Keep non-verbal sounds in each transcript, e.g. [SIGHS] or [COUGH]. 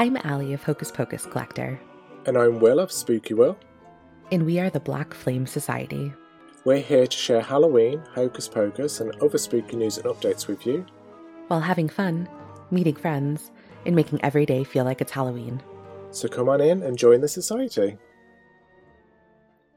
I'm Ally of Hocus Pocus Collector. And I'm Will of Spooky Will. And we are the Black Flame Society. We're here to share Halloween, Hocus Pocus, and other spooky news and updates with you. While having fun, meeting friends, and making every day feel like it's Halloween. So come on in and join the society.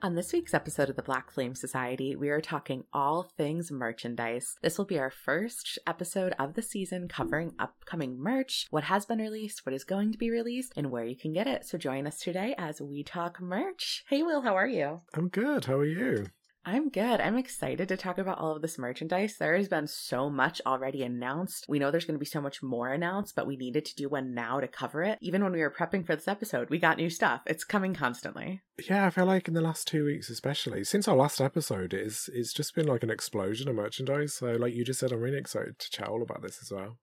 On this week's episode of the Black Flame Society, we are talking all things merchandise. This will be our first episode of the season covering upcoming merch, what has been released, what is going to be released, and where you can get it. So join us today as we talk merch. Hey, Will, how are you? I'm good. How are you? I'm good. I'm excited to talk about all of this merchandise. There has been so much already announced. We know there's going to be so much more announced, but we needed to do one now to cover it. Even when we were prepping for this episode, we got new stuff. It's coming constantly. Yeah, I feel like in the last two weeks, especially since our last episode, it's it's just been like an explosion of merchandise. So, like you just said, I'm really excited to chat all about this as well.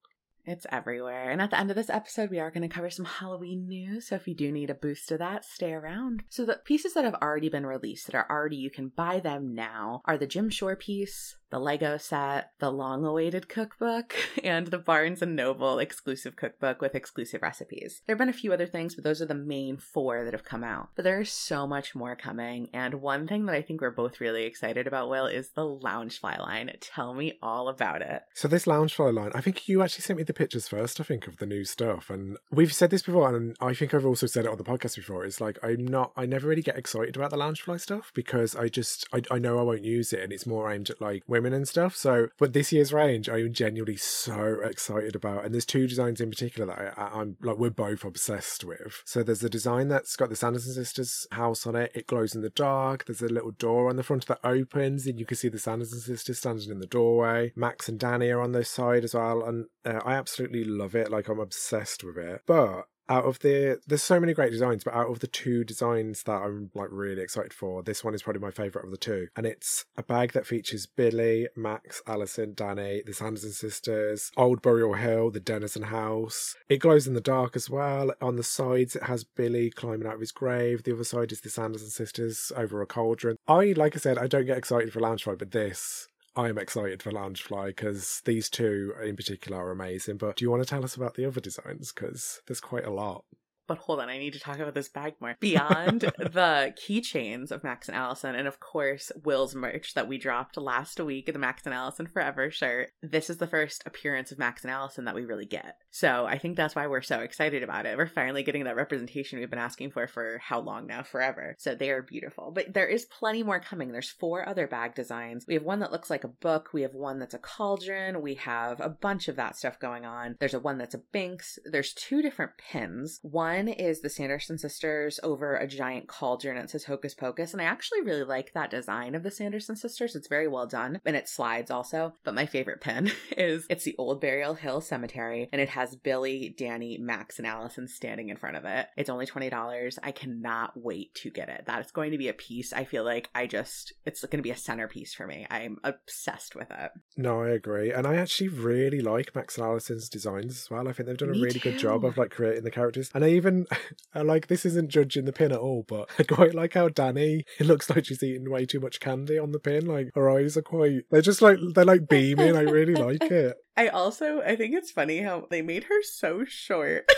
It's everywhere. And at the end of this episode, we are going to cover some Halloween news. So if you do need a boost to that, stay around. So the pieces that have already been released that are already, you can buy them now, are the Jim Shore piece, the Lego set, the long awaited cookbook, [LAUGHS] and the Barnes and Noble exclusive cookbook with exclusive recipes. There have been a few other things, but those are the main four that have come out. But there's so much more coming. And one thing that I think we're both really excited about, Will, is the Loungefly line. Tell me all about it. So this Loungefly line, I think you actually sent me the pictures first, I think, of the new stuff. And we've said this before, and I think I've also said it on the podcast before. It's like I'm not I never really get excited about the Loungefly stuff because I just I, I know I won't use it and it's more aimed at like women and stuff. So, but this year's range, I'm genuinely so excited about. And there's two designs in particular that I, am like, we're both obsessed with. So there's a design that's got the Sanderson sisters house on it. It glows in the dark. There's a little door on the front that opens, and you can see the Sanderson sisters standing in the doorway. Max and Danny are on their side as well, and uh, I absolutely love it. Like I'm obsessed with it. But out of the there's so many great designs but out of the two designs that i'm like really excited for this one is probably my favorite of the two. And it's a bag that features billy max allison danny the sanderson sisters old burial hill the dennison house. It glows in the dark as well. On the sides it has billy climbing out of his grave. The other side is the sanderson sisters over a cauldron. I like i said i don't get excited for loungefly but this I'm excited for Loungefly because these two in particular are amazing. But do you want to tell us about the other designs? Because there's quite a lot but hold on, I need to talk about this bag more. Beyond [LAUGHS] the keychains of Max and Allison, and of course, Will's merch that we dropped last week, the Max and Allison Forever shirt, this is the first appearance of Max and Allison that we really get. So I think that's why we're so excited about it. We're finally getting that representation we've been asking for for how long now? Forever. So they are beautiful. But there is plenty more coming. There's four other bag designs. We have one that looks like a book, we have one that's a cauldron, we have a bunch of that stuff going on. There's a one that's a Binx. There's two different pins. One one is the Sanderson sisters over a giant cauldron. It says Hocus Pocus. And I actually really like that design of the Sanderson sisters. It's very well done and it slides also. But my favorite pin [LAUGHS] is it's the old Burial Hill Cemetery and it has Billy, Danny, Max, and Allison standing in front of it. It's only $20. I cannot wait to get it. That is going to be a piece. I feel like I just, it's going to be a centerpiece for me. I'm obsessed with it. No, I agree. And I actually really like Max and Allison's designs as well. I think they've done a me really too. good job of like creating the characters. And I even even [LAUGHS] uh, like this isn't judging the pin at all, but [LAUGHS] I quite like how Danny. It looks like she's eating way too much candy on the pin. Like her eyes are quite. They're just like they're like beaming. I really [LAUGHS] like it. I also I think it's funny how they made her so short.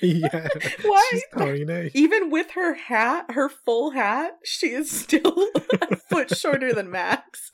yeah. Why? She's tiny. Even with her hat, her full hat, she is still a foot shorter than Max.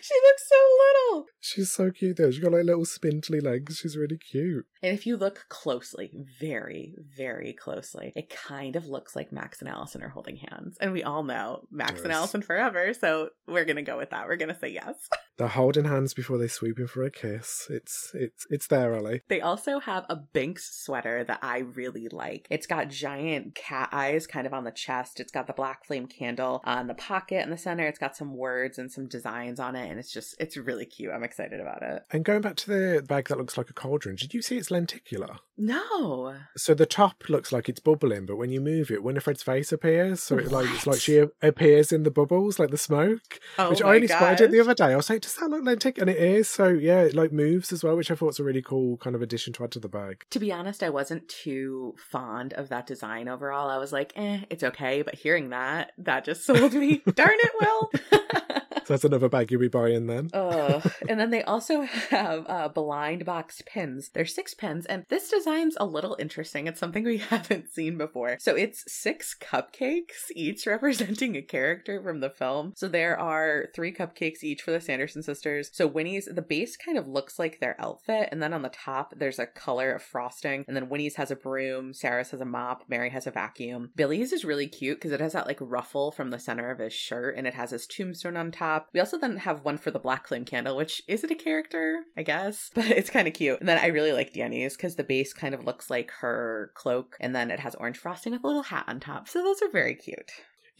She looks so little. She's so cute though. She's got like little spindly legs. She's really cute. And if you look closely, very, very closely, it kind of looks like Max and Allison are holding hands. And we all know Max yes. and Allison forever, so we're gonna go with that. We're gonna say yes. [LAUGHS] They're holding hands before they sweep in for a kiss. It's it's it's there, Ellie. They also have a Binx sweater that I really like. It's got giant cat eyes kind of on the chest. It's got the black flame candle on the pocket in the center. It's got some words and some designs on it, and it's just it's really cute. I'm excited about it. And going back to the bag that looks like a cauldron, did you see it's lenticular? No. So the top looks like it's bubbling, but when you move it, Winifred's face appears. So it like it's like she appears in the bubbles, like the smoke. Oh which I only gosh. spotted it the other day. I was like, does that look lenticular? And it is. So yeah, it like moves as well, which I thought was a really cool kind of addition to add to the bag. To be honest, I wasn't too fond of that design overall. I was like, eh, it's okay. But hearing that, that just sold me. [LAUGHS] Darn it, Will. [LAUGHS] That's another bag you'll be buying then. uh, [LAUGHS] and then they also have uh, blind box pins. They're six pins, and this design's a little interesting. It's something we [LAUGHS] haven't seen before. So it's six cupcakes, each representing a character from the film. So there are three cupcakes each for the Sanderson sisters. So Winnie's, the base kind of looks like their outfit, and then on the top, there's a color of frosting, and then Winnie's has a broom, Sarah's has a mop, Mary has a vacuum. Billy's is really cute because it has that like ruffle from the center of his shirt, and it has his tombstone on top. We also then have one for the black flame candle, which is it a character? I guess, [LAUGHS] but it's kind of cute. And then I really like Danny's because the base kind of looks like her cloak, and then it has orange frosting with a little hat on top. So those are very cute.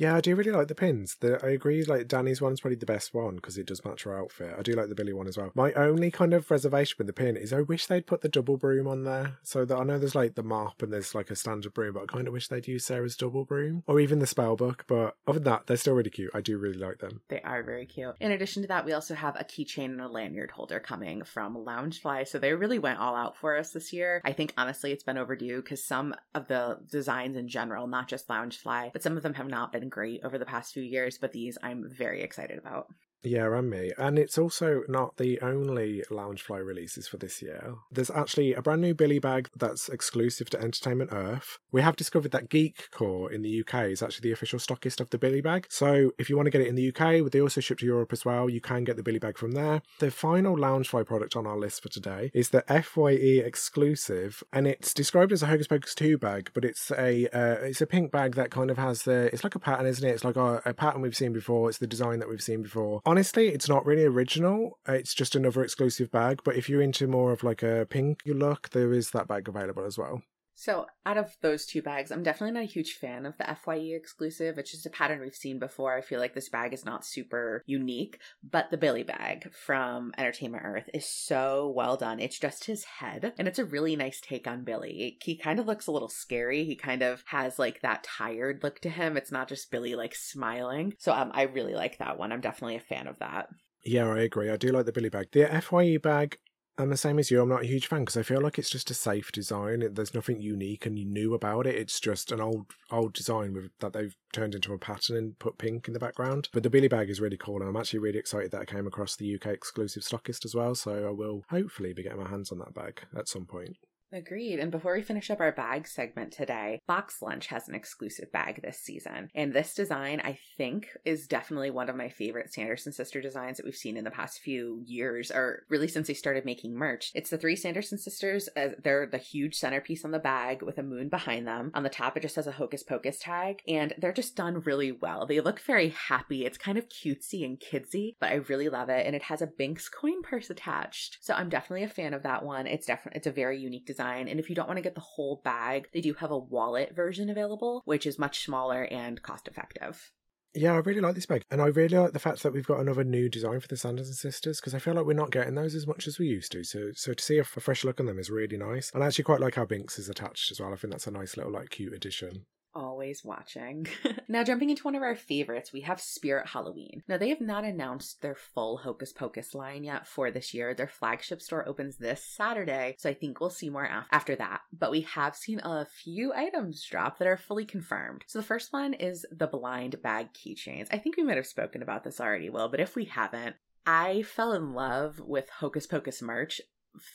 Yeah, I do really like the pins. The, I agree, like Danny's one's probably the best one because it does match her outfit. I do like the Billy one as well. My only kind of reservation with the pin is I wish they'd put the double broom on there. So that I know there's like the mop and there's like a standard broom, but I kind of wish they'd use Sarah's double broom or even the spell book. But other than that, they're still really cute. I do really like them. They are very cute. In addition to that, we also have a keychain and a lanyard holder coming from Loungefly. So they really went all out for us this year. I think honestly it's been overdue because some of the designs in general, not just Loungefly, but some of them have not been great over the past few years. But these I'm very excited about. Yeah, and me. And it's also not the only Loungefly releases for this year. There's actually a brand new Billy bag that's exclusive to Entertainment Earth. We have discovered that Geekcore in the UK is actually the official stockist of the Billy bag. So if you want to get it in the UK, they also ship to Europe as well. You can get the Billy bag from there. The final Loungefly product on our list for today is the FYE exclusive, and it's described as a Hocus Pocus 2 bag, but it's a uh, it's a pink bag that kind of has the it's like a pattern, isn't it? It's like a, a pattern we've seen before. It's the design that we've seen before honestly, it's not really original. Uh, it's just another exclusive bag. But if you're into more of like a pink look, there is that bag available as well. So, out of those two bags, I'm definitely not a huge fan of the FYE exclusive. It's just a pattern we've seen before. I feel like this bag is not super unique, but the Billy bag from Entertainment Earth is so well done. It's just his head, and it's a really nice take on Billy. He kind of looks a little scary. He kind of has like that tired look to him. It's not just Billy like smiling. So, um, I really like that one. I'm definitely a fan of that. Yeah, I agree. I do like the Billy bag. The FYE bag I'm the same as you. I'm not a huge fan because I feel like it's just a safe design. There's nothing unique and new about it. It's just an old old design with, that they've turned into a pattern and put pink in the background. But the Billy bag is really cool, and I'm actually really excited that I came across the UK exclusive stockist as well. So I will hopefully be getting my hands on that bag at some point. Agreed. And before we finish up our bag segment today, Box Lunch has an exclusive bag this season. And this design, I think, is definitely one of my favorite Sanderson sister designs that we've seen in the past few years, or really since they started making merch. It's the three Sanderson sisters. Uh, they're the huge centerpiece on the bag with a moon behind them. On the top, it just has a Hocus Pocus tag, and they're just done really well. They look very happy. It's kind of cutesy and kidsy, but I really love it. And it has a Binx coin purse attached. So I'm definitely a fan of that one. It's definitely, it's a very unique design design. And if you don't want to get the whole bag, they do have a wallet version available, which is much smaller and cost effective. Yeah, I really like this bag. And I really like the fact that we've got another new design for the Sanderson sisters because I feel like we're not getting those as much as we used to. So so to see a, a fresh look on them is really nice. And I actually quite like how Binx is attached as well. I think that's a nice little like cute addition always watching. [LAUGHS] now, jumping into one of our favorites, we have Spirit Halloween. Now, they have not announced their full Hocus Pocus line yet for this year. Their flagship store opens this Saturday, so I think we'll see more af- after that. But we have seen a few items drop that are fully confirmed. So the first one is the blind bag keychains. I think we might have spoken about this already, Will, but if we haven't, I fell in love with Hocus Pocus merch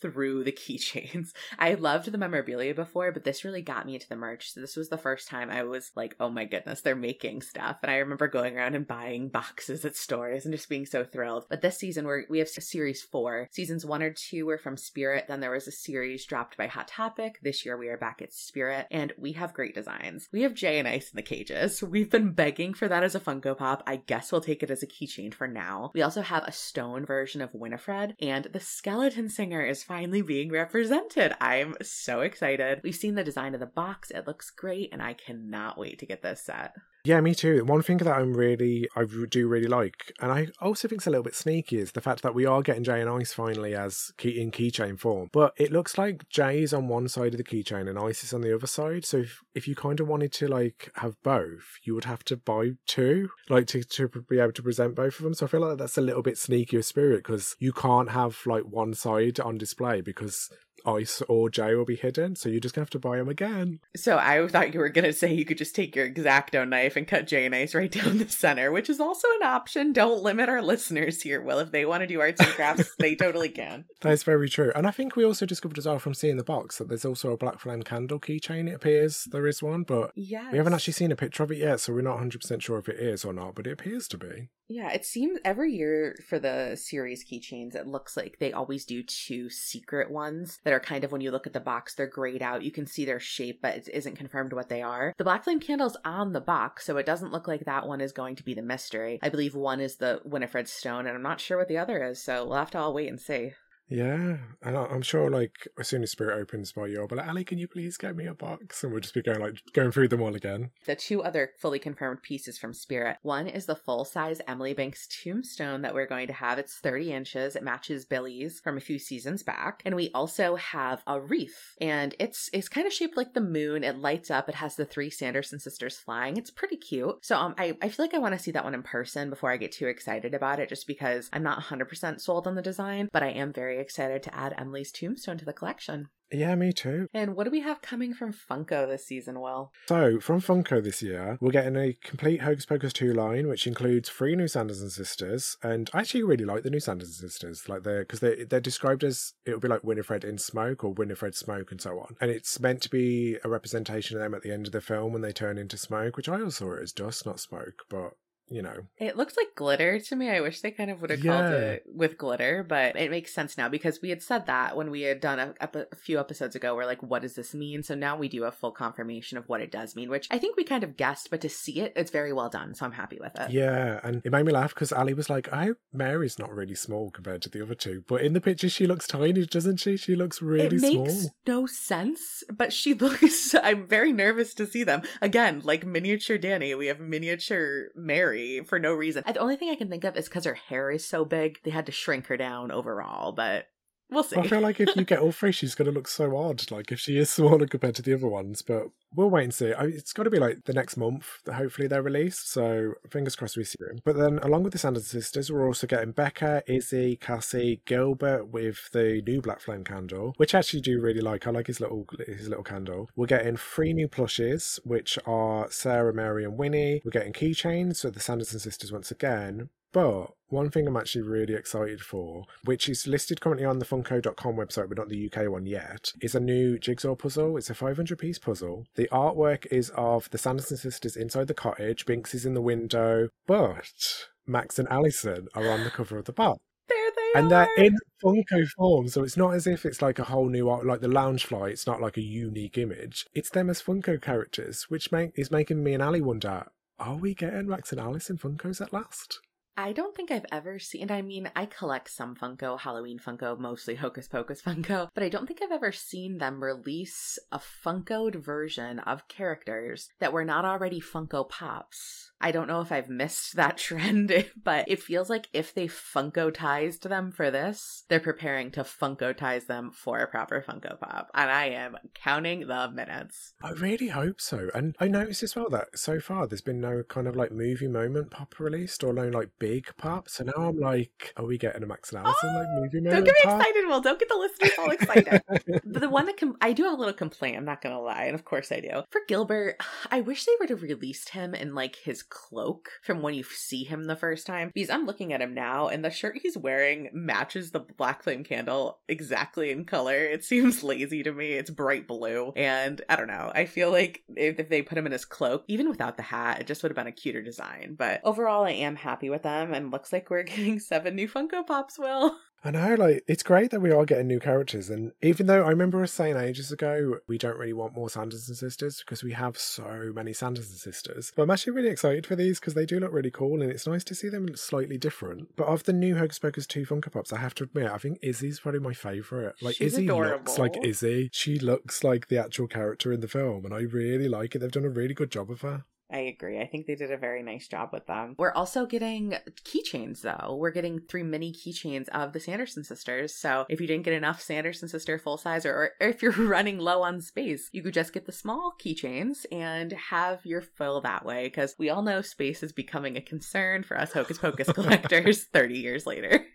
through the [LAUGHS] keychains. I loved the memorabilia before, but this really got me into the merch. So this was the first time I was like, oh my goodness, they're making stuff. And I remember going around and buying boxes at stores and just being so thrilled. But this season we're, we have series four. Seasons one or two were from Spirit. Then there was a series dropped by Hot Topic. This year we are back at Spirit and we have great designs. We have Jay and Ice in the cages. [LAUGHS] We've been begging for that as a Funko Pop. I guess we'll take it as a keychain for now. We also have a stone version of Winifred and the skeleton singer is finally being represented. I'm so excited. We've seen the design of the box, it looks great, and I cannot wait to get this set. Yeah, me too. One thing that I'm really, I do really like, and I also think it's a little bit sneaky, is the fact that we are getting Jay and Ice finally as key in keychain form. But it looks like Jay is on one side of the keychain and Ice is on the other side. So if, if you kind of wanted to like have both, you would have to buy two, like to, to be able to present both of them. So I feel like that's a little bit sneaky of spirit because you can't have like one side on display because Ice or Jay will be hidden, so you're just gonna have to buy them again. So I thought you were gonna say you could just take your exacto knife and cut Jay and Ice right [LAUGHS] down the center, which is also an option. Don't limit our listeners here. Well, if they want to do arts and crafts, they totally can. [LAUGHS] That's very true. And I think we also discovered as well from seeing the box that there's also a black flame candle keychain. It appears there is one, but yeah, we haven't actually seen a picture of it yet, so we're not 100% sure if it is or not, but it appears to be. Yeah, it seems every year for the series keychains, it looks like they always do two secret ones that are kind of when you look at the box, they're grayed out. You can see their shape, but it isn't confirmed what they are. The Black Flame candle's on the box, so it doesn't look like that one is going to be the mystery. I believe one is the Winifred Stone, and I'm not sure what the other is, so we'll have to all wait and see. Yeah, and I'm sure like as soon as Spirit opens by you, I'll be like, Ally, can you please get me a box? And we'll just be going like going through them all again. The two other fully confirmed pieces from Spirit. One is the full size Emily Binx tombstone that we're going to have. It's 30 inches. It matches Billy's from a few seasons back. And we also have a wreath. And it's it's kind of shaped like the moon. It lights up. It has the three Sanderson sisters flying. It's pretty cute. So um I, I feel like I want to see that one in person before I get too excited about it, just because I'm not 100% sold on the design, but I am very excited to add Emily's tombstone to the collection. Yeah, me too. And what do we have coming from Funko this season, Will? So, from Funko this year, we're getting a complete Hocus Pocus 2 line, which includes three new Sanderson sisters. And I actually really like the new Sanderson sisters. Like, they're, because they're, they're described as, it would be like Winifred in smoke or Winifred smoke and so on. And it's meant to be a representation of them at the end of the film when they turn into smoke, which I also saw it as dust, not smoke. But you know. It looks like glitter to me. I wish they kind of would have called it with glitter, but it makes sense now because we had said that when we had done a, a few episodes ago. We're like, what does this mean? So now we do a full confirmation of what it does mean, which I think we kind of guessed, but to see it, it's very well done. So I'm happy with it. Yeah, and it made me laugh because Ally was like, I hope Mary's not really small compared to the other two. But in the picture, she looks tiny, doesn't she? She looks really it makes small. no sense, but she [LAUGHS] looks. I'm very nervous to see them again. Like miniature Danny, we have miniature Mary for no reason. The only thing I can think of is because her hair is so big, they had to shrink her down overall. But we'll see. I feel like if you get all [LAUGHS] three, she's going to look so odd, like if she is [LAUGHS] smaller compared to the other ones. But we'll wait and see. I, it's got to be like the next month that hopefully they're released. So fingers crossed we see them. But then, along with the Sanderson sisters, we're also getting Becca, Izzy, Cassie, Gilbert with the new Black Flame candle, which I actually do really like. I like his little his little candle. We're getting three new plushes, which are Sarah, Mary, and Winnie. We're getting keychains, so the Sanderson sisters once again. But one thing I'm actually really excited for, which is listed currently on the Funko.com website, but not the UK one yet, is a new jigsaw puzzle. It's a 500 piece puzzle. The artwork is of the Sanderson sisters inside the cottage. Binx is in the window, but Max and Allison are on the cover of the box. there they are. And are. they're in Funko form, so it's not as if it's like a whole new art, like the Loungefly. It's not like a unique image. It's them as Funko characters, which make, is making me and Ally wonder: Are we getting Max and Allison Funkos at last? I don't think I've ever seen. I mean, I collect some Funko, Halloween Funko, mostly Hocus Pocus Funko, [LAUGHS] but I don't think I've ever seen them release a Funkoed version of characters that were not already Funko Pops. I don't know if I've missed that [LAUGHS] trend, but it feels like if they Funkotized them for this, they're preparing to Funkotize them for a proper Funko Pop. And I am counting the minutes. I really hope so. And I noticed as well that so far there's been no kind of like movie moment pop released or no like big pop. So now I'm like, are we getting a Max and Allison like oh, movie moment? Oh, Don't get me pop? excited, Will. Don't get the listeners all excited. [LAUGHS] But the one that com- I do have a little complaint. I'm not gonna lie, and of course I do. For Gilbert, [SIGHS] I wish they would have released him in like his cloak from when you see him the first time. Because I'm looking at him now, and the shirt he's wearing matches the Black Flame candle exactly in color. It seems lazy to me. It's bright blue, and I don't know. I feel like if, if they put him in his cloak, even without the hat, it just would have been a cuter design. But overall, I am happy with them, and looks like we're [LAUGHS] getting seven new Funko Pops. Will. I know, like, it's great that we are getting new characters. And even though I remember us saying ages ago, we don't really want more Sanderson sisters because we have so many Sanderson sisters. But I'm actually really excited for these because they do look really cool and it's nice to see them slightly different. But of the new Hocus Pocus 2 Funko Pops, I have to admit, I think Izzy's probably my favourite. Like, She's Izzy looks like. Izzy. She looks like the actual character in the film and I really like it. They've done a really good job of her. I agree. I think they did a very nice job with them. We're also getting keychains, though. We're getting three mini keychains of the Sanderson sisters. So if you didn't get enough Sanderson sister full size, or, or if you're [LAUGHS] running low on space, you could just get the small keychains and have your fill that way. Because we all know space is becoming a concern for us Hocus Pocus [LAUGHS] collectors 30 years later.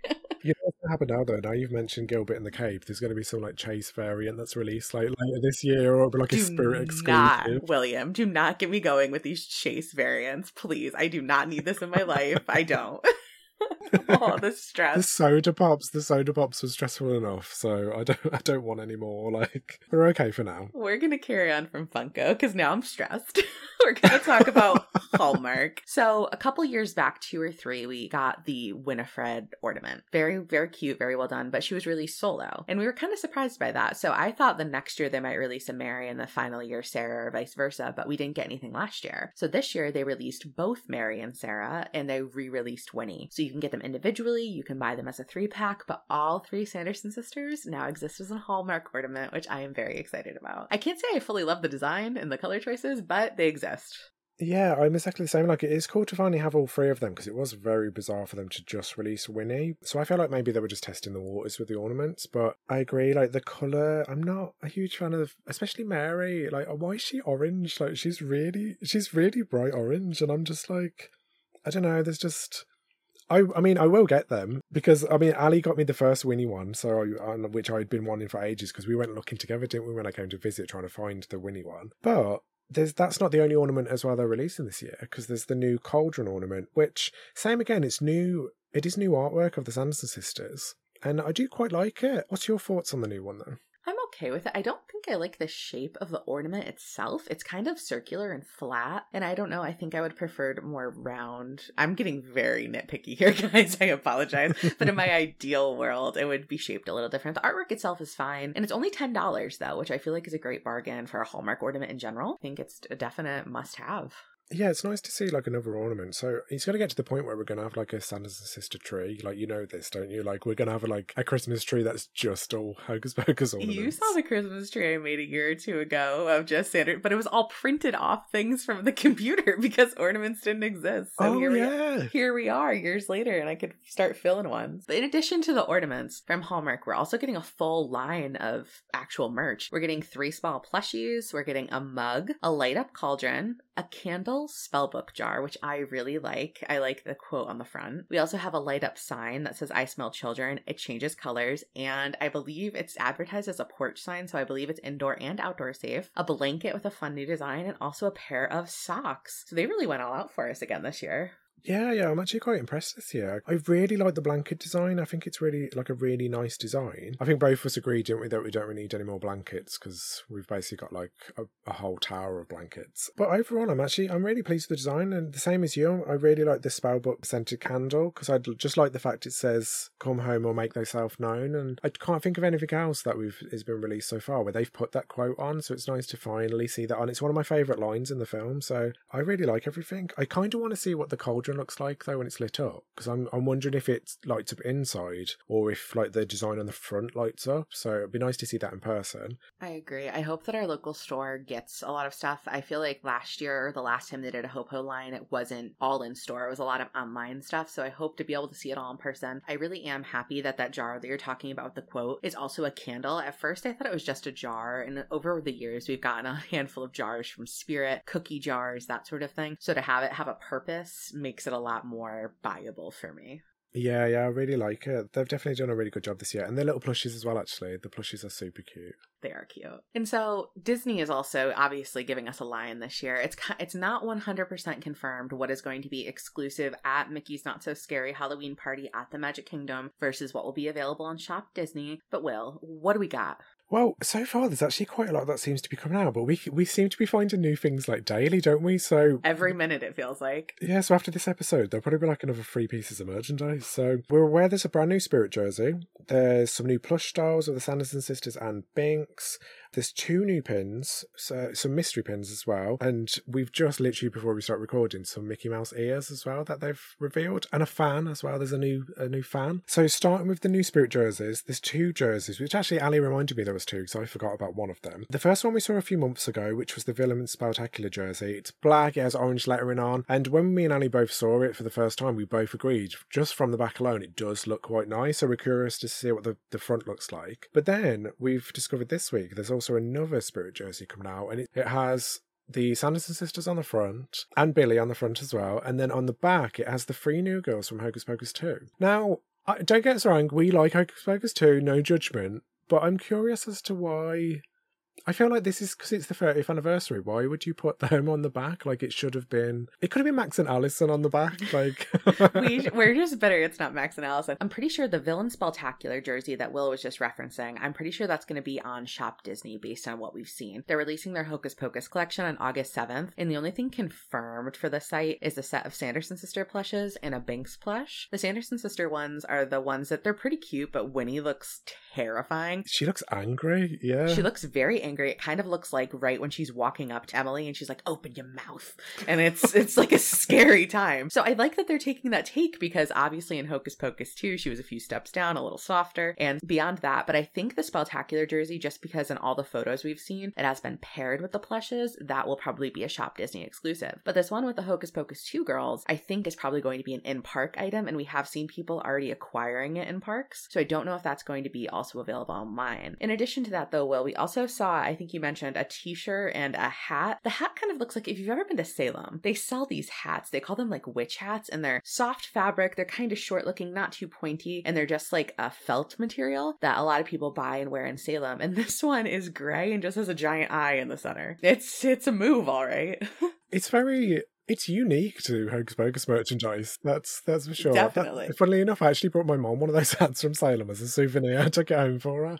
You also to happen now, though? Now you've mentioned Gilbert in the Cape, there's going to be some like Chase variant that's released like later this year, or like do a Spirit exclusive. not, William, do not get me going with these chase variants, please. I do not need this in my life. I don't. [LAUGHS] oh, [LAUGHS] the stress. The soda pops, the soda pops was stressful enough, so I don't, I don't want any more. [LAUGHS] Like we're okay for now. We're gonna carry on from Funko because now I'm stressed. We're gonna talk about Hallmark. [LAUGHS] So a couple years back, two or three, we got the Winifred ornament. Very, very cute, very well done. But she was released solo, and we were kind of surprised by that. So I thought the next year they might release a Mary, and the final year Sarah, or vice versa. But we didn't get anything last year. So this year they released both Mary and Sarah, and they re-released Winnie. So you can get them individually. You can buy them as a three pack, but all three Sanderson sisters now exist as a Hallmark ornament, which I am very excited about. I can't say I fully love the design and the color choices, but they exist. Yeah, I'm exactly the same. Like, it is cool to finally have all three of them because it was very bizarre for them to just release Winnie. So I feel like maybe they were just testing the waters with the ornaments. But I agree, like, the colour, I'm not a huge fan of, especially Mary. Like, uh, why is she orange? Like, she's really, she's really bright orange. And I'm just like, I don't know, there's just. I, I mean, I will get them because I mean, Ally got me the first Winnie one, so I, which I'd been wanting for ages because we went looking together, didn't we, when I came to visit, trying to find the Winnie one. But there's that's not the only ornament as well they're releasing this year because there's the new cauldron ornament, which same again, it's new. It is new artwork of the Sanderson sisters, and I do quite like it. What's your thoughts on the new one though? I'm okay with it. I don't think I like the shape of the ornament itself. It's kind of circular and flat, and I don't know. I think I would prefer more round. I'm getting very nitpicky here, [LAUGHS] guys. I apologize. but in my [LAUGHS] ideal world, it would be shaped a little different. The artwork itself is fine, and it's only $10 though, which I feel like is a great bargain for a Hallmark ornament in general. I think it's a definite must have. Yeah, it's nice to see like another ornament. So it's going to get to the point where we're going to have like a Sanderson sister tree. Like you know this, don't you? Like we're going to have like a Christmas tree that's just all hocus pocus ornaments. You saw the Christmas tree I made a year or two ago of just standard, but it was all printed off things from the [LAUGHS] computer because ornaments didn't exist. So oh here we yeah. here we are years later and I could start filling ones. But in addition to the ornaments from Hallmark, we're also getting a full line of actual merch. We're getting three small plushies, we're getting a mug, a light up cauldron, a candle spellbook jar, which I really like. I like the quote on the front. We also have a light up sign that says I smell children. It changes colors and I believe it's advertised as a porch sign, so I believe it's indoor and outdoor safe. A blanket with a fun new design and also a pair of socks. So they really went all out for us again this year. Yeah, yeah, I'm actually quite impressed this year. I really like the blanket design. I think it's really like a really nice design. I think both of us agreed, didn't we, that we don't really need any more blankets because we've basically got like a, a whole tower of blankets. But overall, I'm actually I'm really pleased with the design, and the same as you, I really like the spellbook scented candle because I just like the fact it says "Come home or make thyself known," and I can't think of anything else that we've has been released so far where they've put that quote on. So it's nice to finally see that on. It's one of my favorite lines in the film, so I really like everything. I kind of want to see what the cauldron looks like though when it's lit up because I'm I'm wondering if it lights up inside or if like the design on the front lights up. So it'd be nice to see that in person. I agree. I hope that our local store gets a lot of stuff. I feel like last year or the last time they did a Hopo line, it wasn't all in store. It was a lot of online stuff. So I hope to be able to see it all in person. I really am happy that that jar that you're talking about the quote is also a candle. At first, I thought it was just a jar, and over the years, we've gotten a [LAUGHS] handful of jars from Spirit, cookie jars, that sort of thing. So to have it have a purpose makes it a lot more buyable for me. Yeah, yeah, I really like it. They've definitely done a really good job this year, and their little plushies as well. Actually, the plushies are super cute. They are cute. And so Disney is also obviously giving us a line this year. It's it's not 100% confirmed what is going to be exclusive at Mickey's Not So Scary Halloween Party at the Magic Kingdom versus what will be available on Shop Disney. But Will, what do we got? Well, so far there's actually quite a lot that seems to be coming out, but we we seem to be finding new things like daily, don't we? So Every minute it feels like. yeah, so after this episode, there'll probably be like another three pieces of merchandise. So we're aware there's a brand new Spirit jersey. There's some new plush styles of the Sanderson sisters and Binx. There's two new pins, so some mystery pins as well, and we've just literally before we start recording some Mickey Mouse ears as well that they've revealed, and a fan as well. There's a new a new fan. So starting with the new Spirit jerseys, there's two jerseys, which actually Ally reminded me there was two, so I forgot about one of them. The first one we saw a few months ago, which was the Villain Spectacular jersey. It's black, it has orange lettering on, and when me and Ally both saw it for the first time, we both agreed just from the back alone, it does look quite nice. So we're curious to see what the, the front looks like. But then we've discovered this week there's also another Spirit jersey coming out, and it, it has the Sanderson sisters on the front and Billy on the front as well, and then on the back it has the three new girls from Hocus Pocus 2. Now, don't get us wrong, we like Hocus Pocus 2, no judgment. But I'm curious as to why I feel like this is because it's the 30th anniversary. Why would you put them on the back? Like it should have been. It could have been Max and Allison on the back. Like [LAUGHS] we, [LAUGHS] we're just better. It's not Max and Allison. I'm pretty sure the villain spectacular jersey that Will was just referencing. I'm pretty sure that's going to be on Shop Disney based on what we've seen. They're releasing their Hocus Pocus collection on August 7th, and the only thing confirmed for the site is a set of Sanderson sister plushes and a Binx plush. The Sanderson sister ones are the ones that they're pretty cute, but Winnie looks terrifying. She looks angry. Yeah, she looks very angry. It kind of looks like right when she's walking up to Emily and she's like, "Open your mouth," and it's [LAUGHS] it's like a scary time. So I like that they're taking that take because obviously in Hocus Pocus 2, she was a few steps down, a little softer, and beyond that. But I think the Spectacular jersey, just because in all the photos we've seen, it has been paired with the plushes, that will probably be a Shop Disney exclusive. But this one with the Hocus Pocus 2 girls, I think is probably going to be an in park item, and we have seen people already acquiring it in parks. So I don't know if that's going to be also available online. In addition to that, though, Will, we also saw I think you mentioned a t-shirt and a hat. The hat kind of looks like if you've ever been to Salem, they sell these hats. They call them like witch hats and they're soft fabric. They're kind of short looking, not too pointy, and they're just like a felt material that a lot of people buy and wear in Salem. And [LAUGHS] this one is gray and just has a giant eye in the center. It's it's a move, all right. [LAUGHS] it's very it's unique to Hocus Pocus merchandise. That's that's for sure. Definitely. That, funnily enough, I actually brought my mom one of those [LAUGHS] hats from Salem as a souvenir. I took it home for her.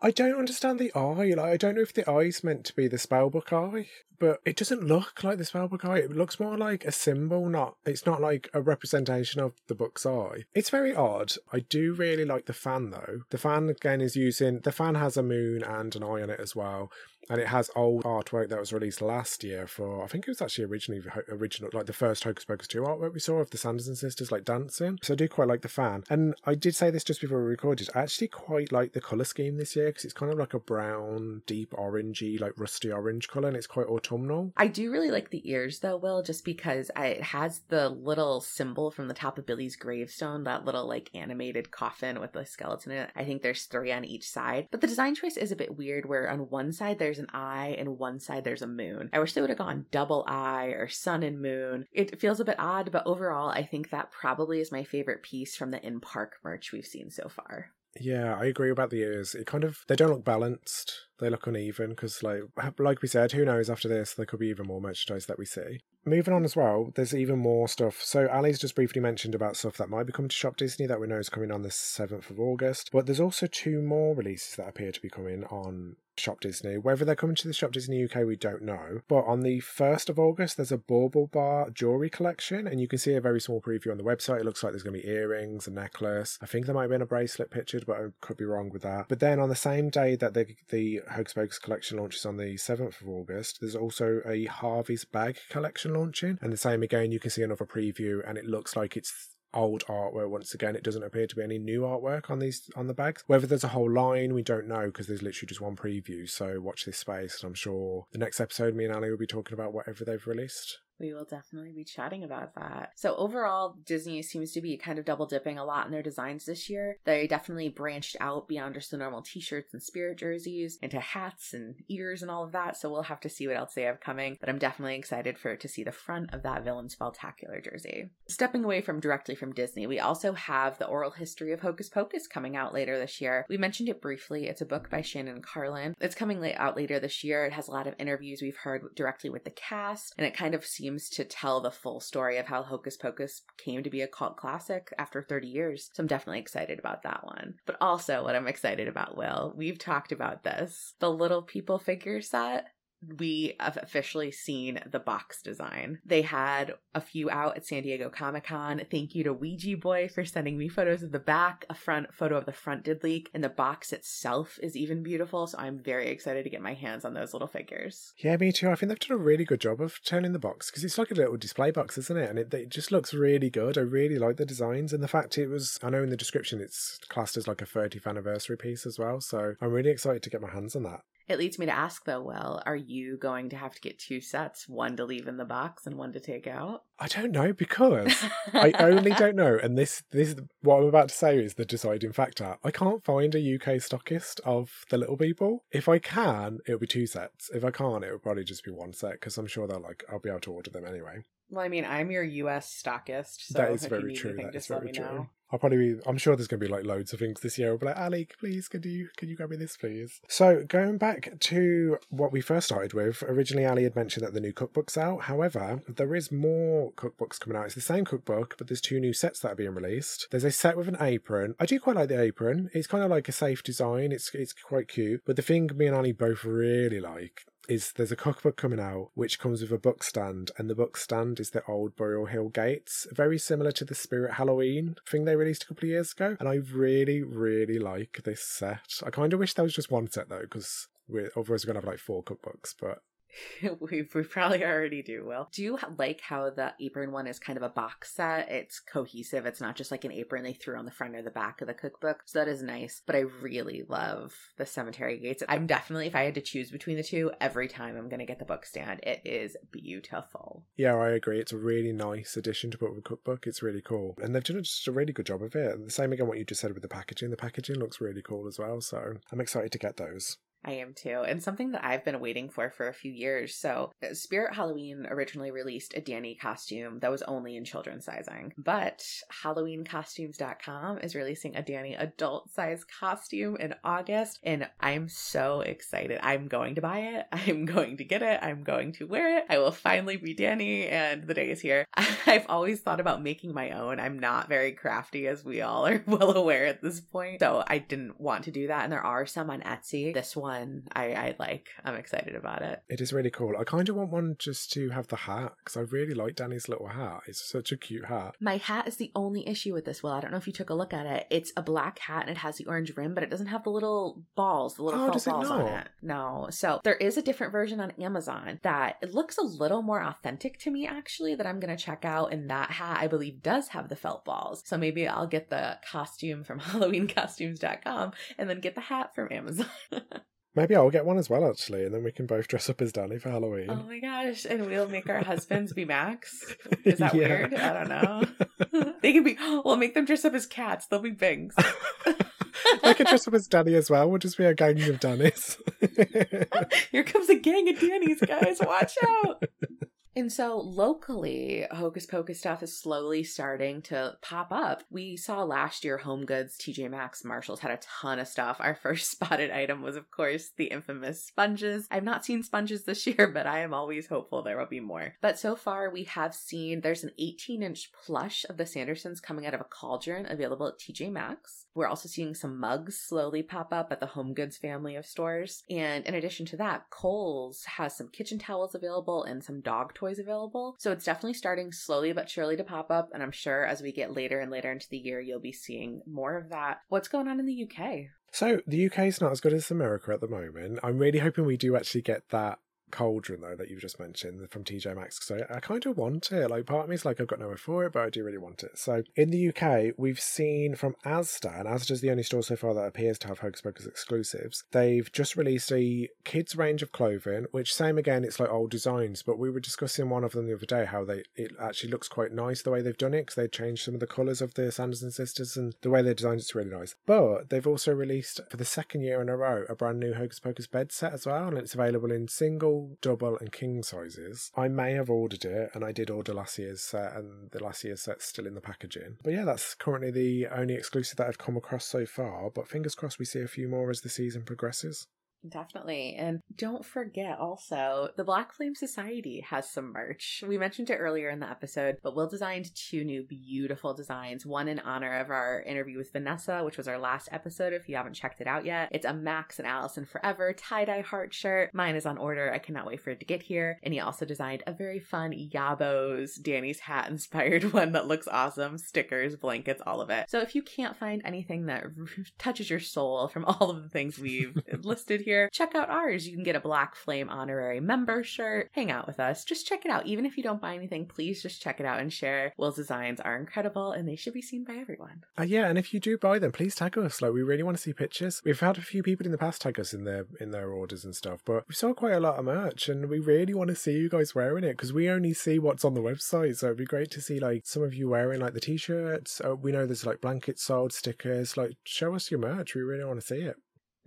I don't understand the eye. Like I don't know if the eye's meant to be the spellbook eye, but it doesn't look like the spellbook eye. It looks more like a symbol. Not. It's not like a representation of the book's eye. It's very odd. I do really like the fan though. The fan again is using the fan has a moon and an eye on it as well and it has old artwork that was released last year for I think it was actually originally original like the first Hocus Pocus 2 artwork we saw of the Sanderson sisters like dancing. So I do quite like the fan. And I did say this just before we recorded I actually quite like the colour scheme this year because it's kind of like a brown deep orangey like rusty orange colour and it's quite autumnal. I do really like the ears though Will just because it has the little symbol from the top of Billy's gravestone that little like animated coffin with the skeleton in it. I think there's three on each side. But the design choice is a bit weird where on one side there's there's an eye and one side there's a moon. I wish they would have gone double eye or sun and moon. It feels a bit odd, but overall, I think that probably is my favorite piece from the in park merch we've seen so far. Yeah, I agree about the ears. It kind of they don't look balanced. They look uneven because, like, like we said, who knows? After this, there could be even more merchandise that we see. Moving on as well, there's even more stuff. So Ally's just briefly mentioned about stuff that might be coming to Shop Disney that we know is coming on the seventh of August. But there's also two more releases that appear to be coming on Shop Disney. Whether they're coming to the Shop Disney UK, we don't know. But on the 1st of August, there's a Bauble Bar jewelry collection, and you can see a very small preview on the website. It looks like there's going to be earrings, a necklace. I think there might have been a bracelet pictured, but I could be wrong with that. But then on the same day that the, the Pocus collection launches on the 7th of August, there's also a Harvey's Bag collection launching. And the same again, you can see another preview, and it looks like it's old artwork once again. It doesn't appear to be any new artwork on these on the bags. Whether there's a whole line we don't know because there's literally just one preview. So watch this space and i'm sure the next episode me and ally will be talking about whatever they've released we will definitely be chatting about that. So, overall, Disney seems to be kind of double dipping a lot in their designs this year. They definitely branched out beyond just the normal t shirts and spirit jerseys into hats and ears and all of that. So, we'll have to see what else they have coming. But I'm definitely excited for to see the front of that Villain Spectacular jersey. Stepping away from directly from Disney, we also have the oral history of Hocus Pocus coming out later this year. We mentioned it briefly. It's a book by Shannon Carlin. It's coming out later this year. It has a lot of interviews we've heard directly with the cast, and it kind of seems seems to tell the full story of how Hocus Pocus came to be a cult classic after 30 years. So I'm definitely excited about that one. But also, what I'm excited about, Will, we've talked about this the Little People figure set we have officially seen the box design. They had a few out at San Diego Comic Con. Thank you to Ouija Boy for sending me photos of the back. A front photo of the front did leak, and the box itself is even beautiful. So I'm very excited to get my hands on those little figures. Yeah, me too. I think they've done a really good job of turning the box because it's like a little display box, isn't it? And it, it just looks really good. I really like the designs and the fact it was. I know in the description it's classed as like a 30th anniversary piece as well. So I'm really excited to get my hands on that. It leads me to ask though, well, are you going to have to get two sets, one to leave in the box and one to take out? I don't know because I [LAUGHS] only don't know, and this this what I'm about to say is the deciding factor. I can't find a UK stockist of the little people. If I can, it'll be two sets. If I can't, it'll probably just be one set because I'm sure they'll like I'll be able to order them anyway. Well, I mean, I'm your US stockist, so that is very true. That is very true. Know. I'll probably be, I'm sure there's going to be like loads of things this year. I'll be like, Ally, please, could you, can you grab me this, please? So going back to what we first started with, originally Ally had mentioned that the new cookbook's out. However, there is more cookbooks coming out. It's the same cookbook, but there's two new sets that are being released. There's a set with an apron. I do quite like the apron. It's kind of like a safe design. It's, it's quite cute. But the thing me and Ally both really like is there's a cookbook coming out which comes with a book stand, and the book stand is the old Burial Hill Gates, very similar to the Spirit Halloween thing they released a couple of years ago. And I really, really like this set. I kind of wish there was just one set though, because otherwise we're gonna have like four cookbooks. But [LAUGHS] we, we probably already do, Will. Do you like how the apron one is kind of a box set? It's cohesive. It's not just like an apron they threw on the front or the back of the cookbook. So that is nice. But I really love the cemetery gates. I'm definitely, if I had to choose between the two, every time I'm going to get the book stand. It is beautiful. Yeah, I agree. It's a really nice addition to put with cookbook. It's really cool. And they've done just a really good job of it. The same again, what you just said with the packaging. The packaging looks really cool as well. So I'm excited to get those. I am too. And something that I've been waiting for for a few years. So, Spirit Halloween originally released a Danny costume that was only in children's sizing, but HalloweenCostumes.com is releasing a Danny adult size costume in August. And I'm so excited. I'm going to buy it. [LAUGHS] I'm going to get it. I'm going to wear it. I will finally be Danny, and the day is here. [LAUGHS] I've always thought about making my own. I'm not very crafty, as we all are [LAUGHS] well aware at this point. So, I didn't want to do that. And there are some on Etsy. This one one I, I like. I'm excited about it. It is really cool. I kind of want one just to have the hat because I really like Danny's little hat. It's such a cute hat. My hat is the only issue with this. Well, I don't know if you took a look at it. It's a black hat and it has the orange rim, but it doesn't have the little balls, the little oh, felt balls on it. No. So there is a different version on Amazon that it looks a little more authentic to me actually that I'm gonna check out. And that hat I believe does have the felt balls. So maybe I'll get the costume from [LAUGHS] HalloweenCostumes.com and then get the hat from Amazon. [LAUGHS] Maybe I'll get one as well, actually, and then we can both dress up as Danny for Halloween. Oh my gosh! And we'll make our husbands be Max. [LAUGHS] Is that yeah. weird? I don't know. [LAUGHS] they can be. [GASPS] We'll make them dress up as cats. They'll be Binx. [LAUGHS] I can dress up as Danny as well. We'll just be a gang of Dannys. Here comes a gang of Dannys, guys! Watch out! And so locally, Hocus Pocus stuff is slowly starting to pop up. We saw last year Home Goods, TJ Maxx, Marshalls had a ton of stuff. Our [LAUGHS] first spotted item was, of course, the infamous sponges. I've not seen sponges this [LAUGHS] year, but I am always hopeful there will be more. But so far, we have seen there's an 18 inch plush of the Sandersons coming out of a cauldron available at TJ Maxx. We're also seeing some mugs slowly pop up at the Home Goods family of stores. And in addition to that, Kohl's has some kitchen towels available and some dog toys available. So it's definitely starting slowly but surely to pop up. And I'm sure as we get later and later into the year, you'll be seeing more of that. What's going on in the UK? So the UK is not as good as America at the moment. I'm really hoping we do actually get that cauldron though that you've just mentioned from TJ Maxx because I, I kind of want it. Like part of me is like I've got nowhere for it, but I do really want it. So in the UK, we've seen from Asda, and Asda is the only store so far that appears to have Hocus Pocus exclusives. They've just released a kids range of clothing, which same again, it's like old designs, but we were discussing one of them the other day how they it actually looks quite nice the way they've done it because they changed some of the colours of the Sanderson sisters and the way they designed it's really nice. But they've also released for the second year in a row a brand new Hocus Pocus bed set as well, and it's available in single, double, and king sizes. I may have ordered it, and I did order last year's set, and the last year's set's still in the packaging. But yeah, that's currently the only exclusive that I've come across so far. But fingers crossed we see a few more as the season progresses. Definitely. And don't forget also, the Black Flame Society has some merch. We mentioned it earlier in the episode, but Will designed two new beautiful designs. One in honor of our interview with Vanessa, which was our last episode if you haven't checked it out yet. It's a Max and Allison Forever tie dye heart shirt. Mine is on order. I cannot wait for it to get here. And he also designed a very fun Yabos Danny's hat inspired [LAUGHS] one that looks awesome. Stickers, blankets, all of it. So if you can't find anything that [LAUGHS] touches your soul from all of the things we've [LAUGHS] listed here, check out ours. You can get a Black Flame honorary member shirt, hang out with us. Just check it out. Even if you don't buy anything, please just check it out and share. Will's designs are incredible and they should be seen by everyone. Uh, yeah, and if you do buy them, please tag us. Like we really want to see pictures. We've had a few people in the past tag us in their in their orders and stuff, but we saw quite a lot of merch and we really want to see you guys wearing it because we only see what's on the website. So it'd be great to see like some of you wearing like the t-shirts. Uh, we know there's like blankets sold, stickers. Like show us your merch. We really want to see it.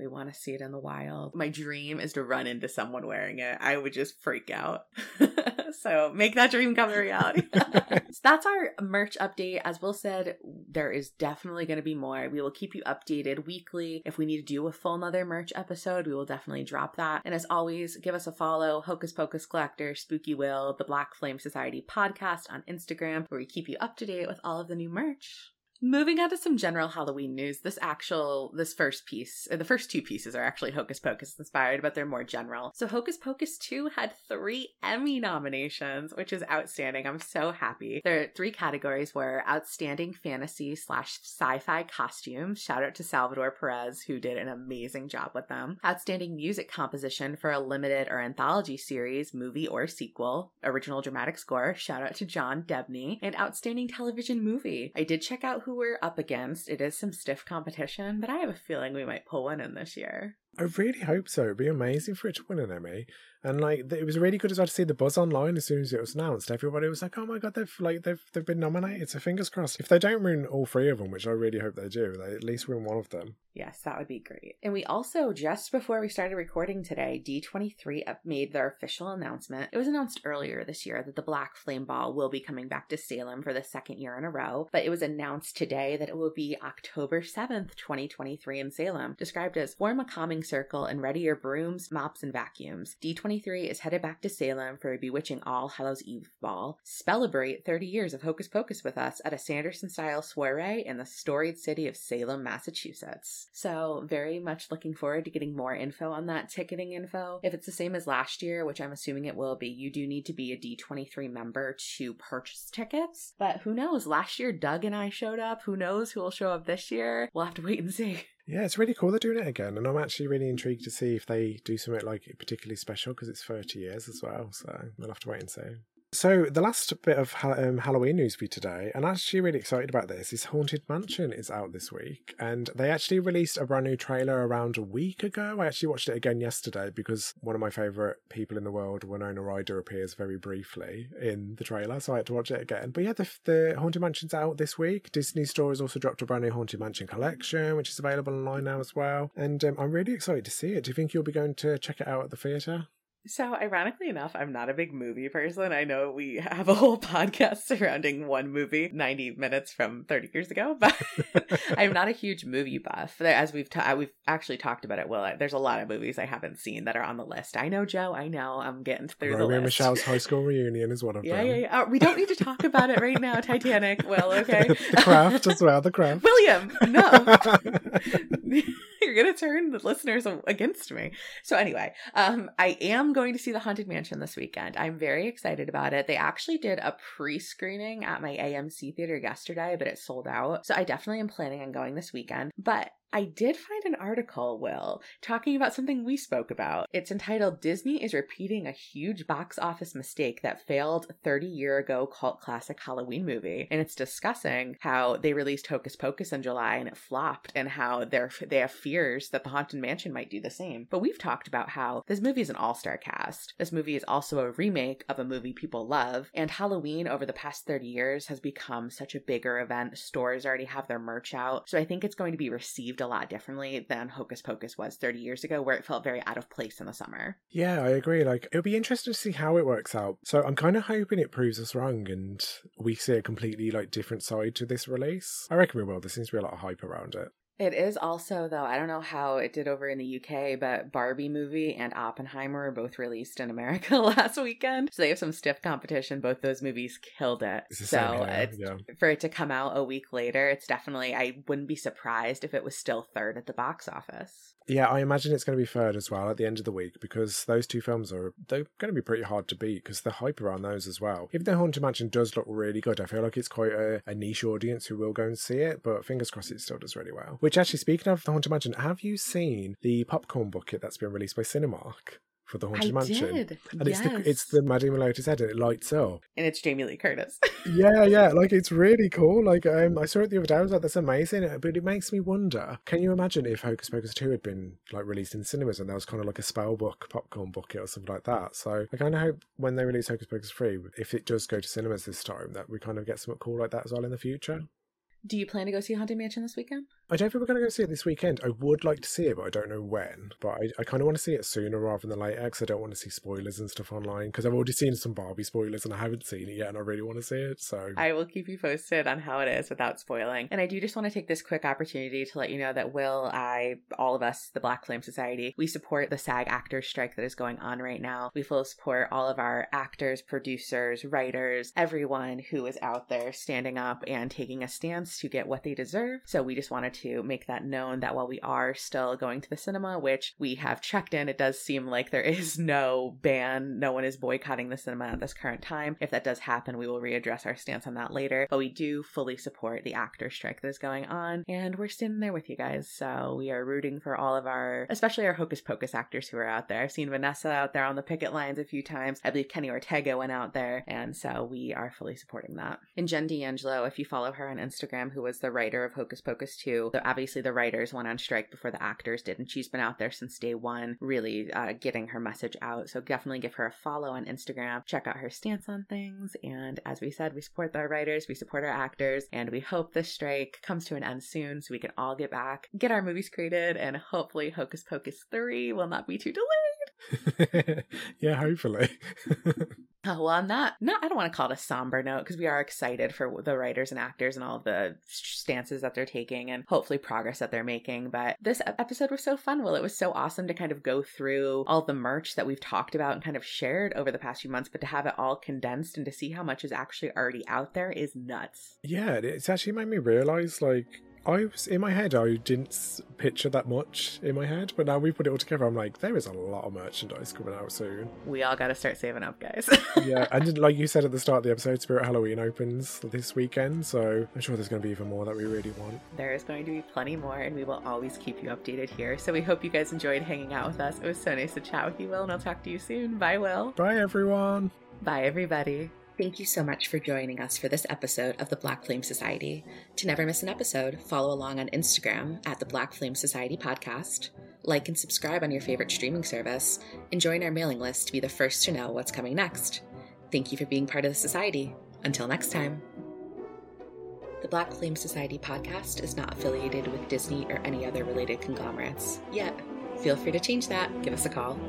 We want to see it in the wild. My dream is to run into someone wearing it. I would just freak out. [LAUGHS] so make that dream come a reality. [LAUGHS] so that's our merch update. As Will said, there is definitely going to be more. We will keep you updated weekly. If we need to do a full another merch episode, we will definitely drop that. And as always, give us a follow Hocus Pocus Collector, Spooky Will, the Black Flame Society podcast on Instagram, where we keep you up to date with all of the new merch. Moving on to some general Halloween news, this actual, this first piece, the first two pieces are actually Hocus Pocus inspired, but they're more general. So Hocus Pocus 2 had three Emmy nominations, which is outstanding. I'm so happy. Their three categories were Outstanding Fantasy slash Sci-Fi Costume. Shout out to Salvador Perez, who did an amazing job with them. Outstanding Music Composition for a limited or anthology series, movie or sequel. Original Dramatic Score. Shout out to John Debney. And Outstanding Television Movie. I did check out who we're up against. It is some stiff competition, but I have a feeling we might pull one in this year. I really hope so. It'd be amazing for it to win an Emmy. Eh? And like it was really good as to see the buzz online as soon as it was announced. Everybody was like, "Oh my god, they've like they've they've been nominated." So fingers crossed. If they don't win all three of them, which I really hope they do, they at least win one of them. Yes, that would be great. And we also just before we started recording today, D23 made their official announcement. It was announced earlier this year that the Black Flame Ball will be coming back to Salem for the second year in a row, but it was announced today that it will be October 7th, 2023 in Salem, described as form a calming circle and ready your brooms, mops, and vacuums. D23 is headed back to Salem for a bewitching All Hallows Eve ball. Celebrate 30 years of Hocus Pocus with us at a Sanderson style soiree in the storied city of Salem, Massachusetts. So, very much looking forward to getting more info on that ticketing info. If it's the same as last year, which I'm assuming it will be, you do need to be a D23 member to purchase tickets. But who knows? Last year, Doug and I showed up. Who knows who will show up this year? We'll have to wait and see. [LAUGHS] Yeah, it's really cool they're doing it again, and I'm actually really intrigued to see if they do something like particularly special because it's 30 years as well. So we'll have to wait and see. So the last bit of um, Halloween news for you today, and I'm actually really excited about this, is Haunted Mansion is out this week, and they actually released a brand new trailer around a week ago. I actually watched it again yesterday because one of my favourite people in the world, Winona Ryder, appears very briefly in the trailer, so I had to watch it again. But yeah, the, the Haunted Mansion's out this week. Disney Store has also dropped a brand new Haunted Mansion collection, which is available online now as well, and um, I'm really excited to see it. Do you think you'll be going to check it out at the theatre? So, ironically enough, I'm not a big movie person. I know we [LAUGHS] have a whole podcast surrounding one movie 90 minutes from 30 years ago, [LAUGHS] but I'm not a huge movie buff. As we've ta- we've actually talked about it, well, there's a lot of movies I haven't seen that are on the list. I know, Joe. I know. I'm getting through Romeo the list. Michele's high school reunion is one of yeah, them. Yeah, yeah, uh, We don't need to talk about it right now. [LAUGHS] Titanic. Well, okay. the craft as well. The craft. William, no. [LAUGHS] You're gonna turn the listeners against me. So anyway, um, I am going to see the Haunted Mansion this weekend. I'm very excited about it. They actually did a pre-screening at my AMC theater yesterday, but it sold out. So I definitely am planning on going this weekend. But I did find an article, Will, talking about something we spoke about. It's entitled Disney is repeating a huge box office mistake that failed 30 year ago cult classic Halloween movie. And it's discussing how they released Hocus Pocus in July and it flopped and how they're they have fears that the Haunted Mansion might do the same. But we've talked about how this movie is an all-star cast. This movie is also a remake of a movie people love, and Halloween over the past 30 years has become such a bigger event. Stores already have their merch out. So I think it's going to be received a lot differently than Hocus Pocus was 30 years ago, where it felt very out of place in the summer. Yeah, I agree. Like, it'll be interesting to see how it works out. So I'm kind of hoping it proves us wrong and we see a completely, like, different side to this release. I reckon we will. There seems to be a lot of hype around it. It is also, though, I don't know how it did over in the UK, but Barbie movie and Oppenheimer were both released in America [LAUGHS] last weekend. So they have some stiff competition. Both those movies killed it. So yeah. for it to come out a week later, it's definitely, I wouldn't be surprised if it was still third at the box office. Yeah, I imagine it's going to be third as well at the end of the week because those two films are they're going to be pretty hard to beat because the hype around those as well. Even though Haunted Mansion does look really good, I feel like it's quite a, a niche audience who will go and see it. But fingers crossed, it still does really well. Which actually, speaking of the Haunted Mansion, have you seen the popcorn bucket that's been released by Cinemark? for the Haunted I Mansion. Did. And yes. it's the it's the Madame Leota's head and it lights up. And it's Jamie Lee Curtis. [LAUGHS] yeah, yeah. Like it's really cool. Like um I saw it the other day, I was like, that's amazing. But it makes me wonder, can you imagine if Hocus Pocus 2 had been like released in cinemas and there was kind of like a spell book popcorn bucket or something like that. So I kinda hope when they release Hocus Pocus 3, if it does go to cinemas this time, that we kind of get something cool like that as well in the future. Do you plan to go see Haunted Mansion this weekend? I don't think we're going to go see it this weekend. I would like to see it, but I don't know when. But I, I kind of want to see it sooner rather than later because I don't want to see spoilers and stuff online because I've already seen some Barbie spoilers and I haven't seen it yet and I really want to see it. So I will keep you posted on how it is without spoiling. And I do just want to take this quick opportunity to let you know that Will, I, all of us, the Black Flame Society, we support the SAG actors strike that is going on right now. We fully support all of our actors, producers, writers, everyone who is out there standing up and taking a stance to get what they deserve. So we just wanted to make that known that while we are still going to the cinema, which we have checked in, it does seem like there is [LAUGHS] no ban. No one is boycotting the cinema at this current time. If that does happen, we will readdress our stance on that later. But we do fully support the actor strike that is going on, and we're standing there with you guys. So we are rooting for all of our, especially our Hocus Pocus actors who are out there. I've seen Vanessa out there on the picket lines a few times. I believe Kenny Ortega went out there, and so we are fully supporting that. And Jen D'Angelo, if you follow her on Instagram, who was the writer of Hocus Pocus 2, obviously the writers went on strike before the actors did, and she's been out there since day one, really uh, getting her message out. So definitely give her a follow on Instagram, check out her stance on things, and as we said, we support our writers, we support our actors, and we hope this strike comes to an end soon so we can all get back, get our movies created, and hopefully Hocus Pocus 3 will not be too delayed. [LAUGHS] yeah, hopefully. [LAUGHS] Oh, well, on that, not, I don't want to call it a somber note because we are excited for the writers and actors and all the stances that they're taking and hopefully progress that they're making. But this episode was so fun. Well, it was so awesome to kind of go through all the merch that we've talked about and kind of shared over the past few months, but to have it all condensed and to see how much is actually already out there is nuts. Yeah, it's actually made me realize like I was in my head. I didn't picture that much in my head, but now we've put it all together. I'm like, there is a lot of merchandise coming out soon. We all got to start saving up, guys. [LAUGHS] yeah, and like you said at the start of the episode, Spirit Halloween opens this weekend, so I'm sure there's going to be even more that we really want. There is going to be plenty more, and we will always keep you updated here. So we hope you guys enjoyed hanging out with us. It was so nice to chat with you, Will, and I'll talk to you soon. Bye, Will. Bye, everyone. Bye, everybody. Thank you so much for joining us for this episode of the Black Flame Society. To never miss an episode, follow along on Instagram at the Black Flame Society Podcast, like and subscribe on your favorite streaming service, and join our mailing list to be the first to know what's coming next. Thank you for being part of the society. Until next time. The Black Flame Society podcast is not affiliated with Disney or any other related conglomerates. Yet, feel free to change that. Give us a call.